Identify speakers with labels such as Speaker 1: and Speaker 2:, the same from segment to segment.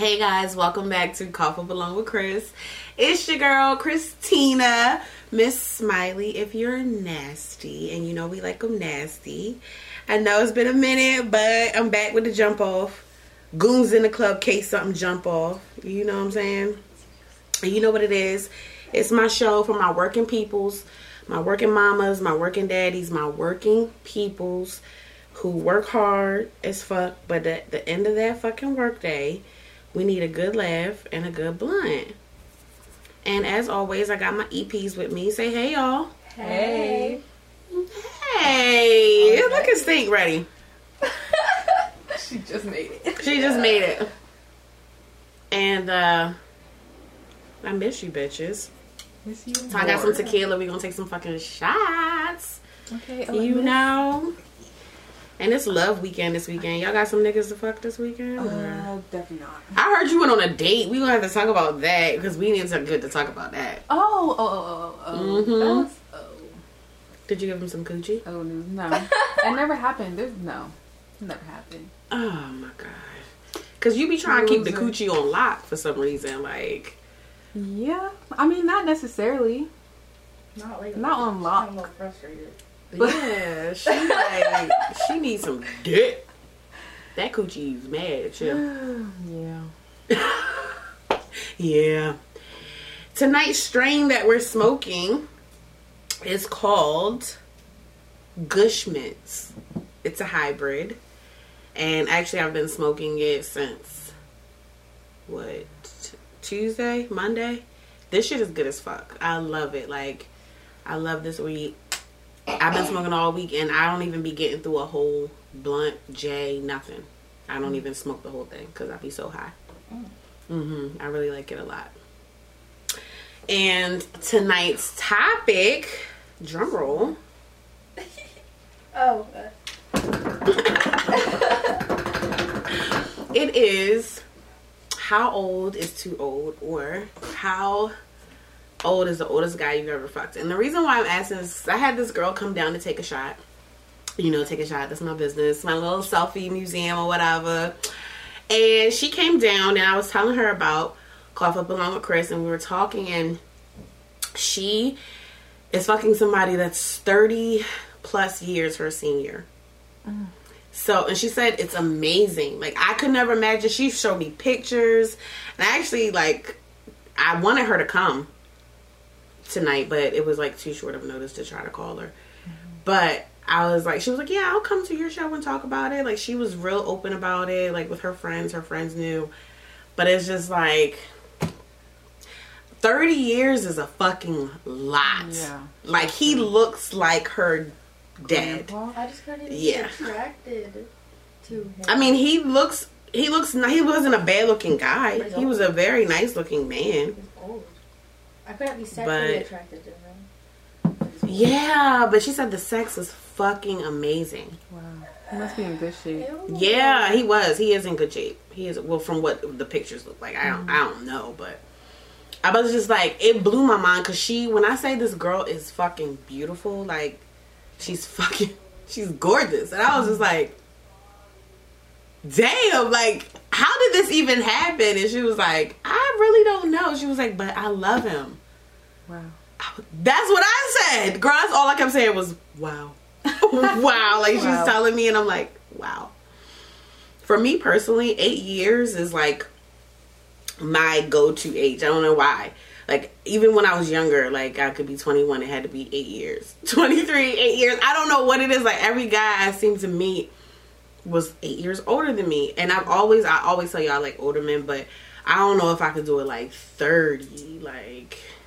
Speaker 1: Hey guys, welcome back to Cough Up Along with Chris. It's your girl Christina, Miss Smiley. If you're nasty, and you know we like them nasty, I know it's been a minute, but I'm back with the jump off. Goons in the club, case something jump off. You know what I'm saying? And you know what it is? It's my show for my working peoples, my working mamas, my working daddies, my working peoples who work hard as fuck, but at the end of that fucking workday, we need a good laugh and a good blunt. And as always, I got my EPs with me. Say hey, y'all.
Speaker 2: Hey.
Speaker 1: Hey, look at Stink ready.
Speaker 2: She just made it.
Speaker 1: She just made it. And uh I miss you bitches.
Speaker 2: Miss you
Speaker 1: So I got some tequila. we gonna take some fucking shots.
Speaker 2: Okay.
Speaker 1: You know. And it's love weekend this weekend. Y'all got some niggas to fuck this weekend? or-
Speaker 2: Uh, definitely not.
Speaker 1: I heard you went on a date. We gonna have to talk about that because we need to good to talk about that.
Speaker 2: Oh, oh, oh, oh, oh.
Speaker 1: Mhm.
Speaker 2: That was, oh.
Speaker 1: Did you give him some coochie?
Speaker 2: Oh, no. It never happened. There's no. Never happened.
Speaker 1: Oh my god. Cause you be trying to keep the coochie on lock for some reason. Like
Speaker 2: Yeah. I mean, not necessarily.
Speaker 3: Not like
Speaker 2: Not on lock.
Speaker 3: I'm a little frustrated.
Speaker 1: Yeah, she like she needs some dick. That coochie's mad at you.
Speaker 2: yeah.
Speaker 1: Yeah. Tonight's strain that we're smoking is called Gushmints. It's a hybrid. And actually I've been smoking it since what Tuesday, Monday. This shit is good as fuck. I love it. Like I love this weed. I've been smoking all week and I don't even be getting through a whole blunt, J, nothing. I don't even smoke the whole thing because I be so high. hmm I really like it a lot. And tonight's topic, drum roll,
Speaker 3: Oh,
Speaker 1: it is how old is too old or how old is the oldest guy you've ever fucked. And the reason why I'm asking is I had this girl come down to take a shot. You know, take a shot. That's my business. My little selfie museum or whatever. And she came down and I was telling her about Cough Up Along with Chris and we were talking and she is fucking somebody that's 30 plus years her senior. So, and she said it's amazing. Like, I could never imagine. She showed me pictures. And I actually, like, I wanted her to come tonight, but it was, like, too short of notice to try to call her. But I was like, she was like, yeah, I'll come to your show and talk about it. Like, she was real open about it, like, with her friends. Her friends knew. But it's just like, 30 years is a fucking lot.
Speaker 2: Yeah.
Speaker 1: Like, he looks like her dad.
Speaker 2: Grandpa?
Speaker 3: I just couldn't
Speaker 1: Yeah.
Speaker 3: attracted to him.
Speaker 1: I mean, he looks. He looks. He wasn't a bad looking guy. He was a very nice looking man.
Speaker 3: He's old. I couldn't be sexually
Speaker 1: But-
Speaker 3: attracted to him.
Speaker 1: Yeah, but she said the sex was fucking amazing.
Speaker 2: Wow. He must be in good shape.
Speaker 3: Ew.
Speaker 1: Yeah, he was. He is in good shape. He is. Well, from what the pictures look like, I don't. Mm-hmm. I don't know, but I was just like, it blew my mind because she. When I say this girl is fucking beautiful, like she's fucking, she's gorgeous, and I was just like, damn, like how did this even happen? And she was like, I really don't know. She was like, but I love him.
Speaker 2: Wow.
Speaker 1: That's what I said. Girl, that's all I kept saying was, wow. wow. Like she's telling me, and I'm like, wow. For me personally, eight years is like my go to age. I don't know why. Like, even when I was younger, like I could be 21, it had to be eight years. 23, eight years. I don't know what it is. Like, every guy I seem to meet was eight years older than me. And I've always, I always tell y'all, like older men, but I don't know if I could do it like 30. Like,
Speaker 2: That's a lot.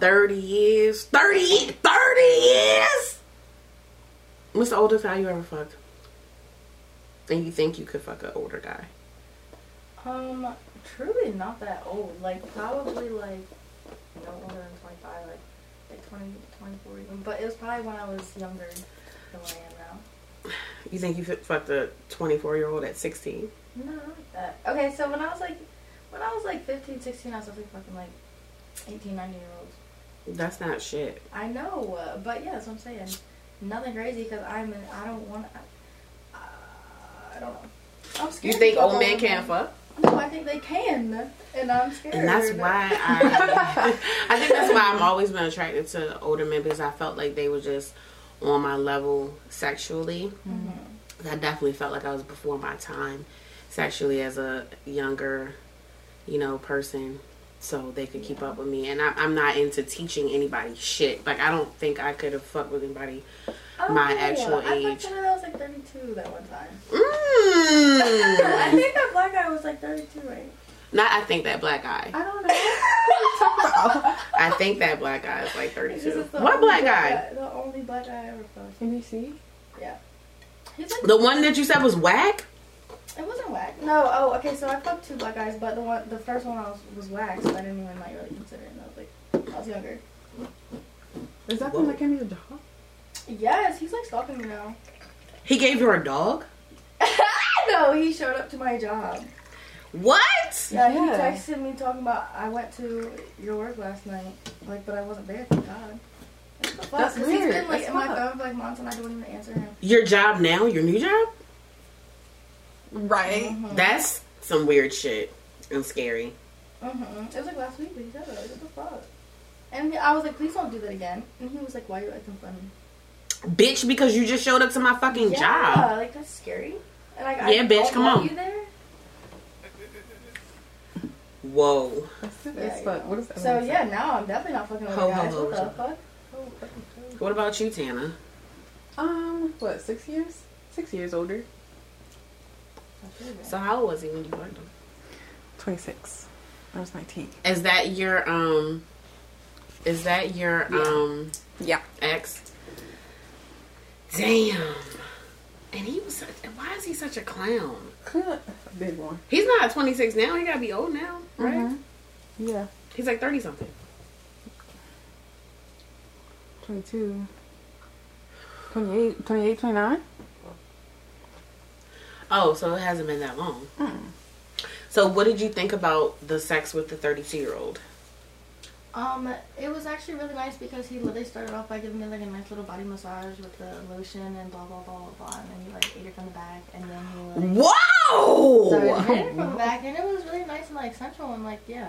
Speaker 1: 30 years. 30, 30 years? What's the oldest guy you ever fucked? And you think you could fuck an older guy?
Speaker 3: Um, truly not that old. Like probably like no older than 25, like like 20, 24 even. But it was probably when I was younger than what I am now.
Speaker 1: You think you could fuck a 24 year old at 16?
Speaker 3: No, not like that. Okay, so when I was like, when I was like 15, 16, I was like fucking like 18, 19 year olds.
Speaker 1: That's not shit.
Speaker 3: I know, uh, but yeah, that's what I'm saying. Nothing crazy because I'm, an, I don't want, uh, I don't know. I'm scared. You think
Speaker 1: old men can't fuck?
Speaker 3: No, I think they can, and I'm scared.
Speaker 1: And that's why I, I think that's why I've always been attracted to older men because I felt like they were just on my level sexually. I definitely felt like I was before my time sexually as a younger, you know, person. So they could keep up with me, and I, I'm not into teaching anybody shit. Like I don't think I could have fucked with anybody
Speaker 3: Oh,
Speaker 1: my
Speaker 3: yeah.
Speaker 1: actual
Speaker 3: I
Speaker 1: age.
Speaker 3: I thought that was like 32 that one time. I
Speaker 1: Mm.
Speaker 3: think that black guy was like 32, right?
Speaker 1: Not, I think that black guy.
Speaker 2: I don't know. What are you talking about?
Speaker 1: I think that black guy is like 32.
Speaker 3: is
Speaker 1: What
Speaker 3: only
Speaker 1: black guy?
Speaker 3: The only black guy I ever fucked.
Speaker 2: Can you see?
Speaker 3: Yeah. like,
Speaker 1: The one that you said was whack.
Speaker 3: It wasn't whack. No, oh, okay, so I fucked two black guys, but the one, the first one I was, was whack, so I didn't even like really consider it. And I was like, I was younger.
Speaker 2: Is that
Speaker 1: Whoa.
Speaker 2: from like him your job?
Speaker 3: Yes, he's like stalking me now.
Speaker 1: He gave you a dog.
Speaker 3: no, he showed up to my job.
Speaker 1: What?
Speaker 3: Yeah, he
Speaker 2: Yeah.
Speaker 3: texted me talking about I went to your work last night, like, but I wasn't there. Thank God. What the fuck?
Speaker 2: That's
Speaker 3: 'Cause
Speaker 2: weird.
Speaker 3: He's been like
Speaker 2: That's
Speaker 3: in my phone for like months, and I don't even answer him.
Speaker 1: Your job now? Your new job?
Speaker 2: Right.
Speaker 3: Mhm.
Speaker 1: That's some weird shit and scary.
Speaker 3: Mm-hmm. It was like last week, but he said it. Like, what the fuck? And he- I was like, please don't do that again. And he was like, why are you acting funny?
Speaker 1: Bitch, because you just showed up to my fucking
Speaker 3: yeah,
Speaker 1: job.
Speaker 3: like that's scary. And like,
Speaker 1: Yeah,
Speaker 3: I
Speaker 1: bitch, come on.
Speaker 3: You there?
Speaker 1: Whoa.
Speaker 2: That's stupid
Speaker 3: Yeah,
Speaker 2: as
Speaker 3: you
Speaker 2: fuck. What is that?
Speaker 3: So yeah, now I'm definitely not fucking with
Speaker 1: Ho, ho,
Speaker 3: guys.
Speaker 1: ho,
Speaker 3: what the
Speaker 1: ho.
Speaker 3: fuck?
Speaker 1: What about you, Tana?
Speaker 2: Um, what? Six years? Six years older.
Speaker 1: So how old was he when you fucked him?
Speaker 2: Twenty six. I was nineteen.
Speaker 1: Is that your um? Is that your
Speaker 2: Yeah.
Speaker 1: um
Speaker 2: Yeah.
Speaker 1: ex? Damn. And he was. Such, why is he such a clown?
Speaker 2: Big one.
Speaker 1: He's not 26 now. He gotta be old now, right?
Speaker 2: Mhm. Yeah.
Speaker 1: He's like 30 something.
Speaker 2: 22. 28, 28, 29?
Speaker 1: Oh, so it hasn't been that long.
Speaker 2: Mm.
Speaker 1: So what did you think about the sex with the 32 year old?
Speaker 3: Um, it was actually really nice because he literally started off by giving me like a nice little body massage with the lotion and blah blah blah blah blah, and then he like ate it from the back, and then he like started
Speaker 1: Whoa!
Speaker 3: hitting it from the back, and it was really nice and like sensual and like yeah.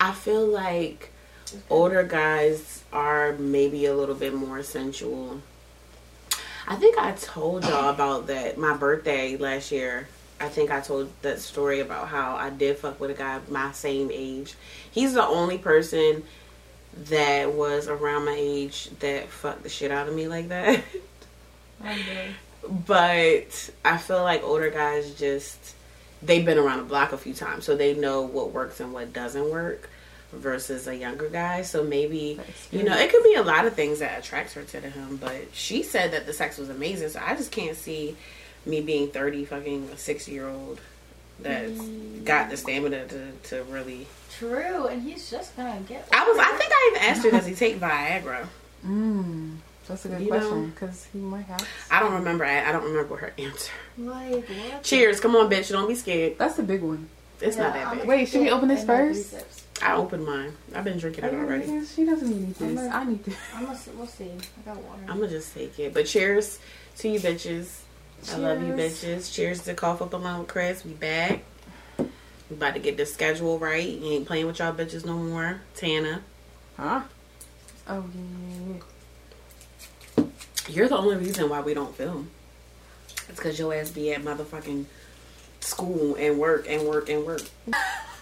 Speaker 1: I feel like
Speaker 3: it was good.
Speaker 1: older guys are maybe a little bit more sensual. I think I told y'all about that my birthday last year. I think I told that story about how I did fuck with a guy my same age. He's the only person that was around my age that fucked the shit out of me like that. But I feel like older guys just they've been around the block a few times, so they know what works and what doesn't work. Versus a younger guy, so maybe you know it could be a lot of things that attracts her to him. But she said that the sex was amazing, so I just can't see me being thirty, fucking a six year old that's got the stamina to, to really.
Speaker 3: True, and he's just gonna get.
Speaker 1: I was, I think I even asked her, does he take Viagra?
Speaker 2: Mm. That's a good
Speaker 1: You
Speaker 2: question because he might have.
Speaker 1: I don't remember. I, I don't remember her answer.
Speaker 3: like what?
Speaker 1: Cheers, come on, bitch, don't be scared.
Speaker 2: That's the big one.
Speaker 1: It's not that big.
Speaker 2: Wait, should we open this
Speaker 3: first? like, three
Speaker 2: first?
Speaker 3: Sips.
Speaker 1: I opened mine. I've been drinking it already.
Speaker 2: She doesn't need
Speaker 3: I'm
Speaker 2: this.
Speaker 3: gonna-
Speaker 2: I need this.
Speaker 3: I'm gonna, we'll see. I got water.
Speaker 1: I'm gonna just take it. But cheers to you bitches. I love you bitches. Cheers to Cough Up Alone with Chris. We back. We about to get the schedule right. You ain't playing with y'all bitches no more. Tana.
Speaker 2: Huh? Oh, yeah, yeah,
Speaker 1: You're the only reason why we don't film. It's because your ass be at motherfucking school and work and work and work.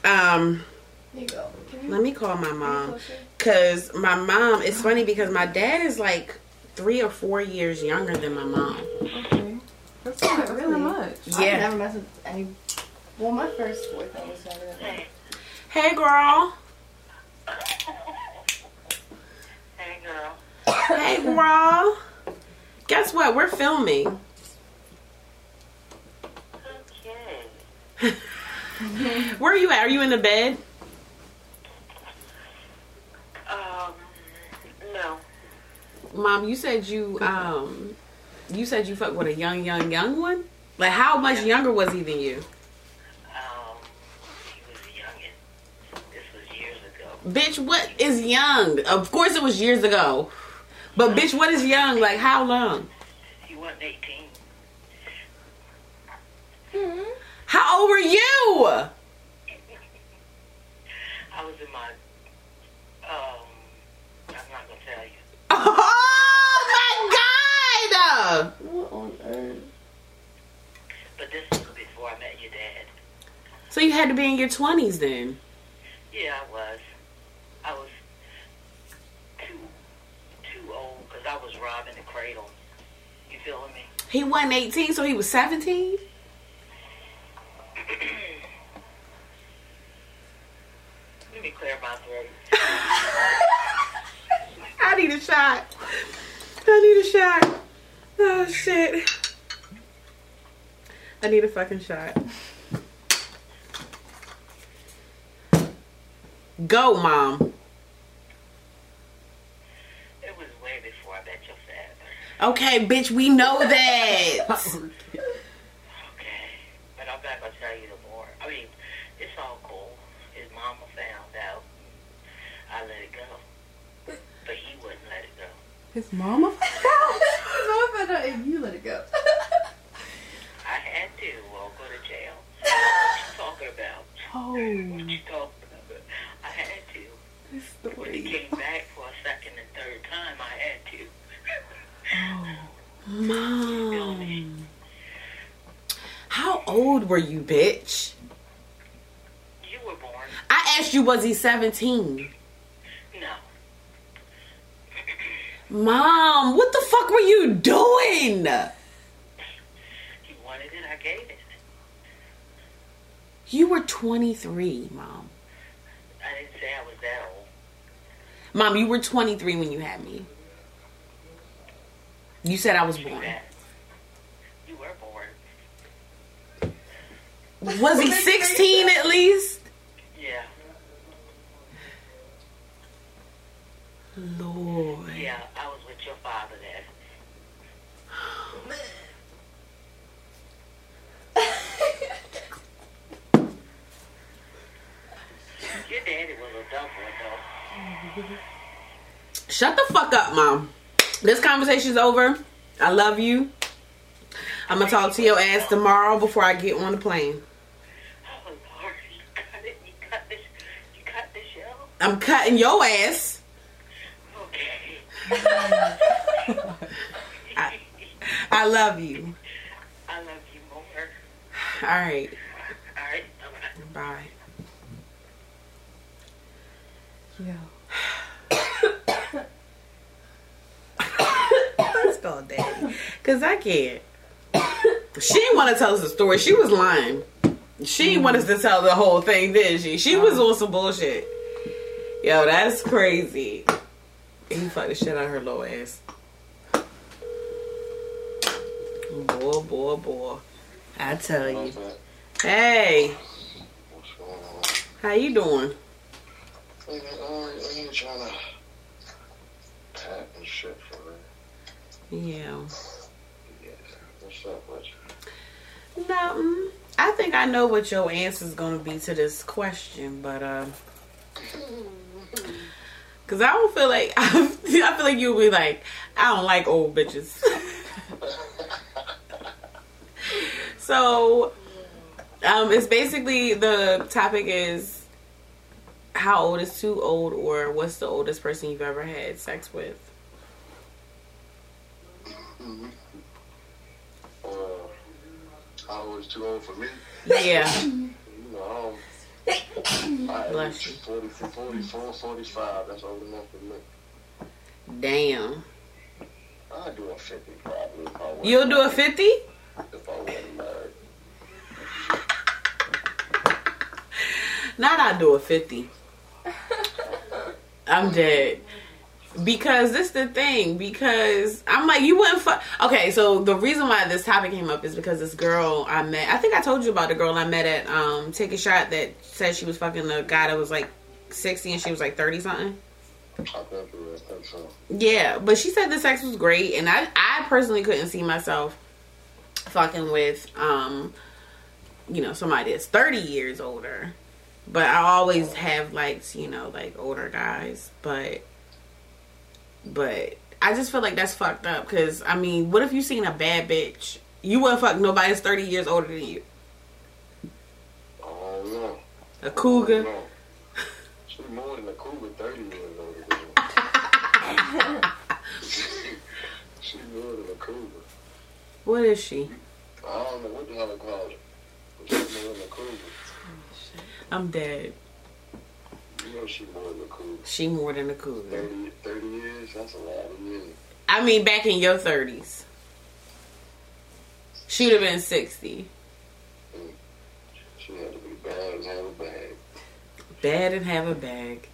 Speaker 1: Um,
Speaker 3: Here you go. You,
Speaker 1: let me call my mom. Cause my mom, it's funny because my dad is like three or four years younger than my mom.
Speaker 2: Okay. That's not,
Speaker 3: Really?
Speaker 2: not much.
Speaker 3: I
Speaker 1: Yeah.
Speaker 3: never messed with any. Well, my first boyfriend was younger than that.
Speaker 1: Hey girl.
Speaker 4: Hey girl.
Speaker 1: Hey girl. Guess what? We're filming.
Speaker 4: Okay.
Speaker 1: Where are you at? Are you in the bed? Mom, you said you um you said you fucked with a young, young, young one? Like how much younger was he than you?
Speaker 4: Um, he was youngin. This was years ago.
Speaker 1: Bitch, what is young? Of course it was years ago. But bitch, what is young? Like how long?
Speaker 4: He wasn't 18.
Speaker 1: How old were you?
Speaker 4: my, um, I'm not gonna tell you.
Speaker 1: Oh my god!
Speaker 5: What on earth?
Speaker 4: But this was before I met your dad.
Speaker 1: So you had to be in your twenties then.
Speaker 4: Yeah, I was. I was too too old because I was robbing the cradle. You feeling me?
Speaker 1: He wasn't eighteen, so he was seventeen.
Speaker 4: Let me clear my throat.
Speaker 1: I need a shot. I need a shot. Oh shit. I need a fucking shot. Go, mom.
Speaker 4: It was way before I met your father.
Speaker 1: Okay, bitch, we know that.
Speaker 4: Okay, but I'm not gonna tell you the more. I mean, it's all cool. His mama found out. I let it go, but he wouldn't let it go.
Speaker 2: His mama found out. His mama found out and you let it go.
Speaker 4: I had to, or go to jail. What you talking about?
Speaker 2: Oh,
Speaker 4: What you talking about? I had to.
Speaker 2: this story.
Speaker 4: When he came back for a second and third time, I had to.
Speaker 1: oh, Mom. How old were you, bitch?
Speaker 4: You were born.
Speaker 1: I asked you, was he 17?
Speaker 4: No.
Speaker 1: Mom, what the fuck were you doing?
Speaker 4: He wanted it, I gave it.
Speaker 1: You were 23, Mom.
Speaker 4: I didn't say I was that old.
Speaker 1: Mom, you were 23 when you had me. You said I was born.
Speaker 4: You were born.
Speaker 1: Was he 16 at least?
Speaker 4: Yeah.
Speaker 1: Lord.
Speaker 4: Yeah, I was with your father then. Your daddy was a dumb one, though.
Speaker 1: Shut the fuck up, Mom. This conversation's over. I love you. I'm gonna talk to your ass tomorrow before I get on the plane.
Speaker 4: Oh, Lord, you cut it. You cut this. You cut the show?
Speaker 1: I'm cutting your ass.
Speaker 4: Okay.
Speaker 1: I, I love you.
Speaker 4: I love you more.
Speaker 1: All right.
Speaker 4: All right. Bye-bye.
Speaker 1: Bye.
Speaker 2: Yo.
Speaker 1: Let's go, Daddy. Cause I can't. She didn't want to tell us the story. She was lying. She didn't want us to tell the whole thing, did she? She was uh-huh. on some bullshit. Yo, that's crazy. He fucked the shit out of her little ass. Boy, boy, boy. I tell you. Hey,
Speaker 5: What's going on?
Speaker 1: how you doing?
Speaker 5: Nigga, um, I ain't trying to pat and shit for her.
Speaker 1: Yeah.
Speaker 5: Yeah. What's up with you?
Speaker 1: Nothing. I think I know what your answer is going to be to this question, but uh, cause I don't feel like I feel like you'll be like, I don't like old bitches. so, um, it's basically the topic is how old is too old, or what's the oldest person you've ever had sex with?
Speaker 5: Uh, was too old for me.
Speaker 1: Yeah,
Speaker 5: You know, um, I
Speaker 1: Bless you.
Speaker 5: 40, 44, 45. That's old enough for me.
Speaker 1: damn.
Speaker 5: I'd do a 50 probably. If I wasn't
Speaker 1: You'll do a fifty?
Speaker 5: If I wasn't married.
Speaker 1: Not I do a 50. I'm dead. Because this the thing. Because I'm like, you wouldn't fuck. Okay, so the reason why this topic came up is because this girl I met. I think I told you about the girl I met at um Take a Shot that said she was fucking the guy that was like 60 and she was like 30 something. Yeah, but she said the sex was great, and I I personally couldn't see myself fucking with um you know somebody that's thirty years older. But I always have liked you know like older guys, but but I just feel like that's fucked up because I mean, what if you seen a bad bitch? You wouldn't fuck nobody that's thirty years older than you.
Speaker 5: I don't.
Speaker 1: A cougar.
Speaker 5: No. She more than a cougar, 30 years older than me. she more than a cougar.
Speaker 1: What is she?
Speaker 5: I don't know what the hell I call it. But she more than a cougar.
Speaker 1: I'm dead.
Speaker 5: You know she more than a cougar.
Speaker 1: She more than a cougar.
Speaker 5: 30, 30 years? That's a lot of years.
Speaker 1: I mean, back in your 30s. She would have been 60.
Speaker 5: She had to be bad and have a bag.
Speaker 1: Bad and have a bag.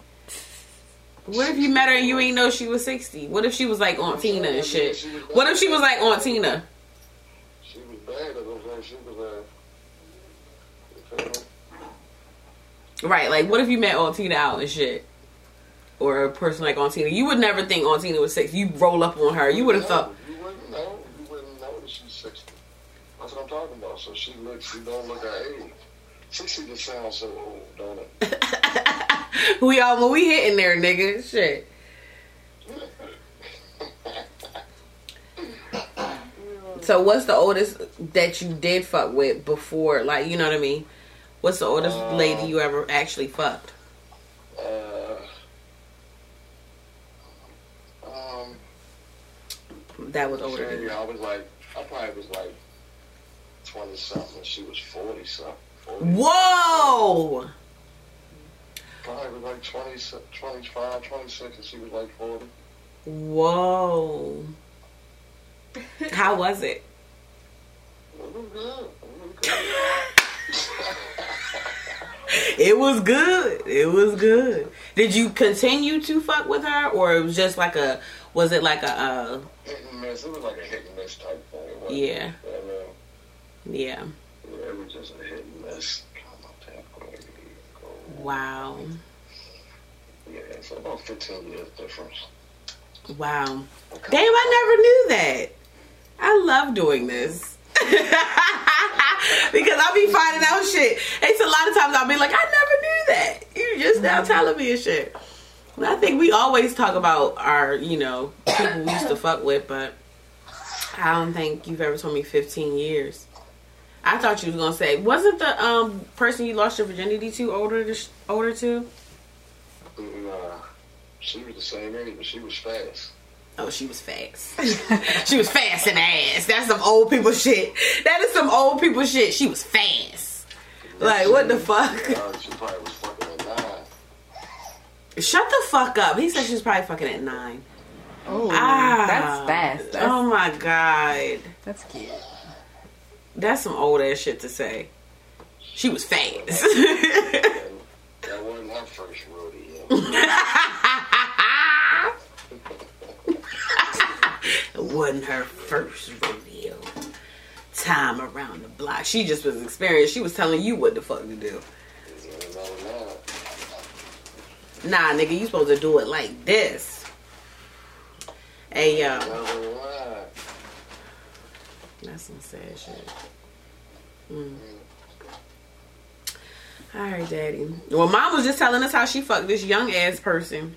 Speaker 1: What if you met her and you ain't know she was 60? What if she was like Aunt Tina and shit? What if she was like Aunt Tina?
Speaker 5: She was bad, that's what I'm. She was, uh, feel me?
Speaker 1: Right, like what if you met Aunt Tina out and shit? Or a person like Aunt Tina. You would never think Aunt Tina was 60. You roll up on her. You would have thought.
Speaker 5: You wouldn't know. You wouldn't know that she's 60. That's what I'm talking about. So she looks, she don't look her age. 60 just sounds so old, don't it?
Speaker 1: we all when we hitting there, nigga. Shit. So what's the oldest that you did fuck with before? Like, you know what I mean? What's the oldest
Speaker 5: Uh,
Speaker 1: lady you ever actually fucked?
Speaker 5: Uh, um,
Speaker 1: That was older you.
Speaker 5: I was like, I probably was like 20 something, she was 40 something. 40.
Speaker 1: Whoa!
Speaker 5: Probably was like 20, 25, 26, and she was like 40.
Speaker 1: Whoa. How was it?
Speaker 5: It was good. It was good.
Speaker 1: It was good. It was good. Did you continue to fuck with her, or it was just like a? Was it like a? uh
Speaker 5: hit and miss. It was like a hit and miss type thing.
Speaker 1: Yeah.
Speaker 5: I mean,
Speaker 1: Yeah.
Speaker 5: yeah, it was just a hit and miss. Come on, tap, go ahead, go.
Speaker 1: Wow.
Speaker 5: Yeah, so about 15 years difference.
Speaker 1: Wow. Damn, I never knew that. I love doing this. because I'll be finding out shit. It's a lot of times I'll be like, I never knew that. You just now telling me and shit. I think we always talk about our, you know, people we used to fuck with, but I don't think you've ever told me 15 years. I thought you was gonna say, wasn't the um person you lost your virginity to older to, older to?
Speaker 5: Nah, she was the same age, but she was fast.
Speaker 1: Oh, she was fast. she was fast in the ass. That's some old people shit. That is some old people shit. She was fast. Like, what the fuck?
Speaker 5: Uh, she probably was fucking at nine.
Speaker 1: Shut the fuck up. He said she was probably fucking at nine.
Speaker 2: Oh,
Speaker 1: Ah.
Speaker 2: that's fast. That's,
Speaker 1: oh my god.
Speaker 2: that's cute.
Speaker 1: That's some old ass shit to say. She was fast.
Speaker 5: That wasn't her first rodeo.
Speaker 1: it wasn't her first rodeo. Time around the block. She just was experienced. She was telling you what the fuck to do. Nah, nigga, you supposed to do it like this. Hey, yo. That's some sad shit. Mm. All right, daddy. Well, mom was just telling us how she fucked this young ass person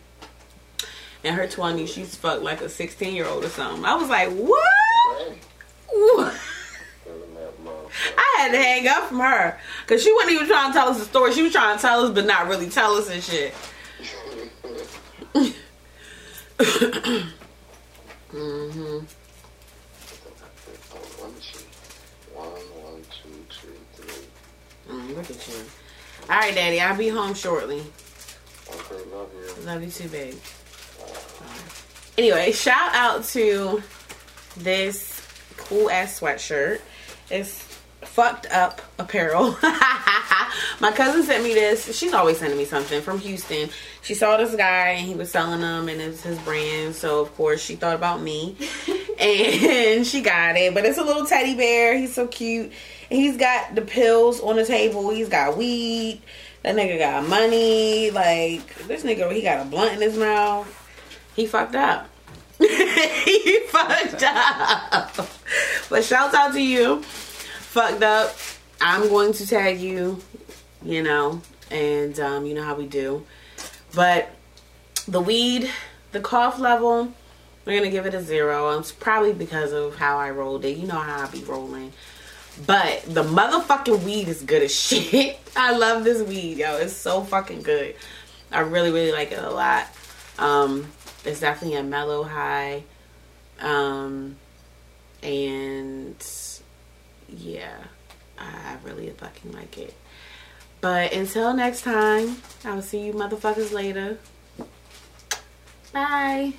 Speaker 1: in her 20s. She's fucked like a 16 year old or something. I was like, what? What?
Speaker 5: feeling that motherfucker.
Speaker 1: I had to hang up from her because she wasn't even trying to tell us the story. She was trying to tell us, but not really tell us and shit. hmm
Speaker 5: Let me see. One, one, two, two, three.
Speaker 1: Mm, look at you. All right, daddy. I'll be home shortly.
Speaker 5: Okay, love you.
Speaker 1: Love you too, babe. Anyway, shout out to this cool ass sweatshirt. It's fucked up apparel. My cousin sent me this. She's always sending me something from Houston. She saw this guy and he was selling them and it's his brand. So of course she thought about me and she got it. But it's a little teddy bear. He's so cute. And he's got the pills on the table. He's got weed. That nigga got money. Like this nigga, he got a blunt in his mouth. He fucked up. he fucked up. But shouts out to you. Fucked up. I'm going to tag you, you know, and um, you know how we do. But the weed, the cough level, we're gonna give it a zero. It's probably because of how I rolled it. You know how I be rolling. But the motherfucking weed is good as shit. I love this weed, yo. It's so fucking good. I really really like it a lot. Um, it's definitely a mellow high, um, and yeah, I really fucking like it. But until next time, I will see you motherfuckers later. Bye.